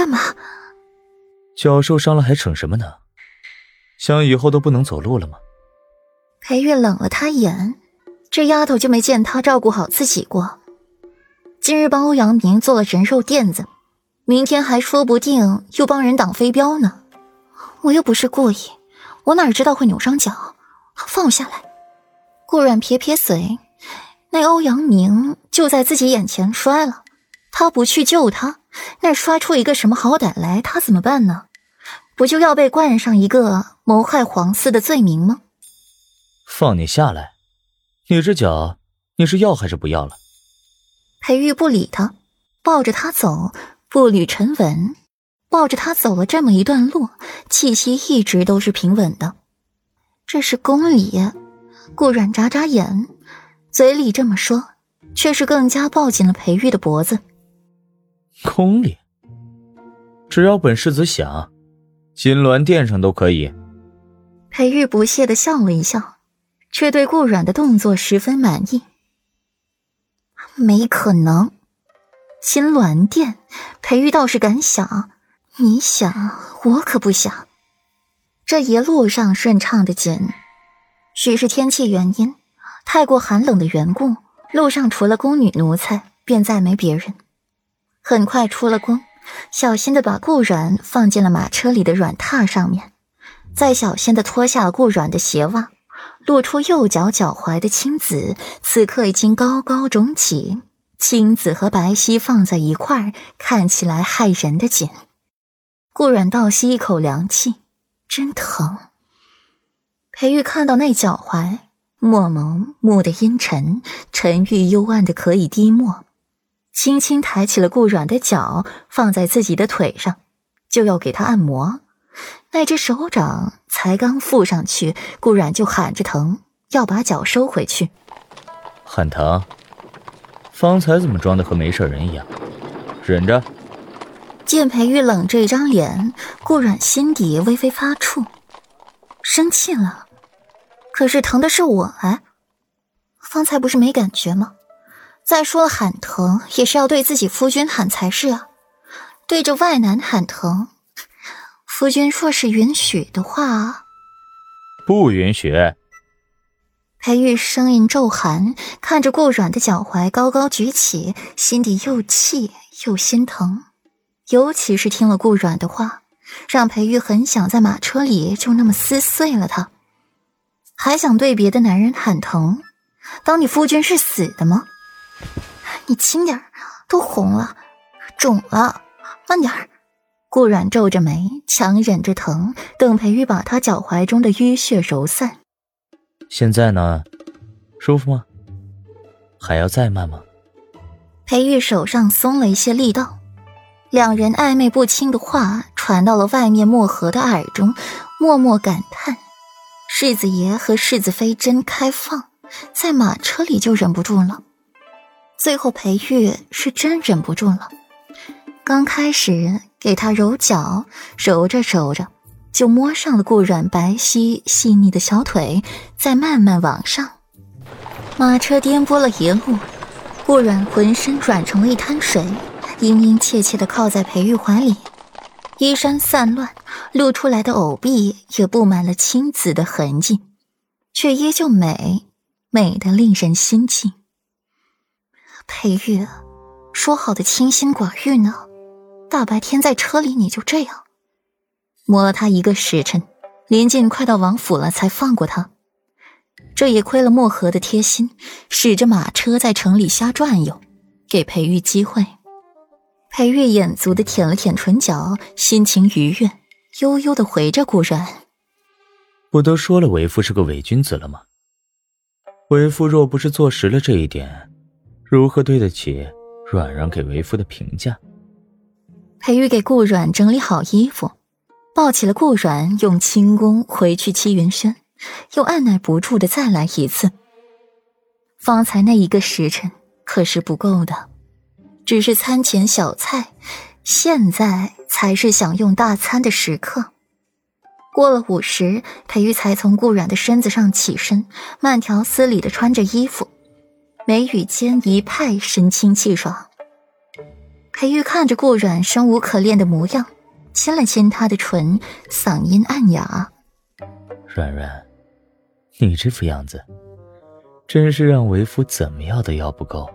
干嘛？脚受伤了还逞什么呢？想以后都不能走路了吗？裴玉冷了他一眼，这丫头就没见他照顾好自己过。今日帮欧阳明做了人肉垫子，明天还说不定又帮人挡飞镖呢。我又不是故意，我哪知道会扭伤脚？放我下来！顾阮撇撇嘴，那欧阳明就在自己眼前摔了，他不去救他，那刷出一个什么好歹来，他怎么办呢？不就要被冠上一个谋害皇嗣的罪名吗？放你下来！你这脚，你是要还是不要了？裴玉不理他，抱着他走，步履沉稳。抱着他走了这么一段路，气息一直都是平稳的。这是宫里，顾阮眨眨眼，嘴里这么说，却是更加抱紧了裴玉的脖子。宫里，只要本世子想，金銮殿上都可以。裴玉不屑的笑了一笑，却对顾阮的动作十分满意。没可能，金銮殿，裴玉倒是敢想。你想，我可不想。这一路上顺畅的紧，许是天气原因，太过寒冷的缘故，路上除了宫女奴才，便再没别人。很快出了宫，小心的把顾软放进了马车里的软榻上面，再小心的脱下了顾软的鞋袜，露出右脚脚踝的青紫，此刻已经高高肿起，青紫和白皙放在一块儿，看起来骇人的紧。顾阮倒吸一口凉气，真疼。裴玉看到那脚踝，墨蒙目的阴沉，沉郁幽暗的可以滴墨，轻轻抬起了顾软的脚，放在自己的腿上，就要给他按摩。那只手掌才刚附上去，顾软就喊着疼，要把脚收回去。喊疼？方才怎么装的和没事人一样？忍着。见裴玉冷着一张脸，顾阮心底微微发怵，生气了。可是疼的是我哎，方才不是没感觉吗？再说了，喊疼也是要对自己夫君喊才是啊，对着外男喊疼，夫君若是允许的话，不允许。裴玉声音骤寒，看着顾软的脚踝高高举起，心底又气又心疼。尤其是听了顾软的话，让裴玉很想在马车里就那么撕碎了他，还想对别的男人喊疼，当你夫君是死的吗？你轻点都红了，肿了，慢点顾阮皱着眉，强忍着疼，等裴玉把他脚踝中的淤血揉散。现在呢，舒服吗？还要再慢吗？裴玉手上松了一些力道。两人暧昧不清的话传到了外面墨河的耳中，默默感叹：世子爷和世子妃真开放，在马车里就忍不住了。最后裴玉是真忍不住了，刚开始给他揉脚，揉着揉着就摸上了顾软白皙细腻的小腿，再慢慢往上。马车颠簸了一路，顾软浑身软成了一滩水。殷殷切切的靠在裴玉怀里，衣衫散乱，露出来的藕臂也布满了青紫的痕迹，却依旧美，美的令人心悸。裴玉，说好的清心寡欲呢？大白天在车里你就这样，摸了他一个时辰，临近快到王府了才放过他。这也亏了墨河的贴心，使着马车在城里瞎转悠，给裴玉机会。裴玉眼足的舔了舔唇角，心情愉悦，悠悠的回着顾然：“不都说了为夫是个伪君子了吗？为夫若不是坐实了这一点，如何对得起阮让给为夫的评价？”裴玉给顾阮整理好衣服，抱起了顾阮，用轻功回去七云轩，又按耐不住的再来一次。方才那一个时辰可是不够的。只是餐前小菜，现在才是享用大餐的时刻。过了午时，裴玉才从顾阮的身子上起身，慢条斯理的穿着衣服，眉宇间一派神清气爽。裴玉看着顾阮生无可恋的模样，亲了亲她的唇，嗓音暗哑：“软软，你这副样子，真是让为夫怎么要都要不够。”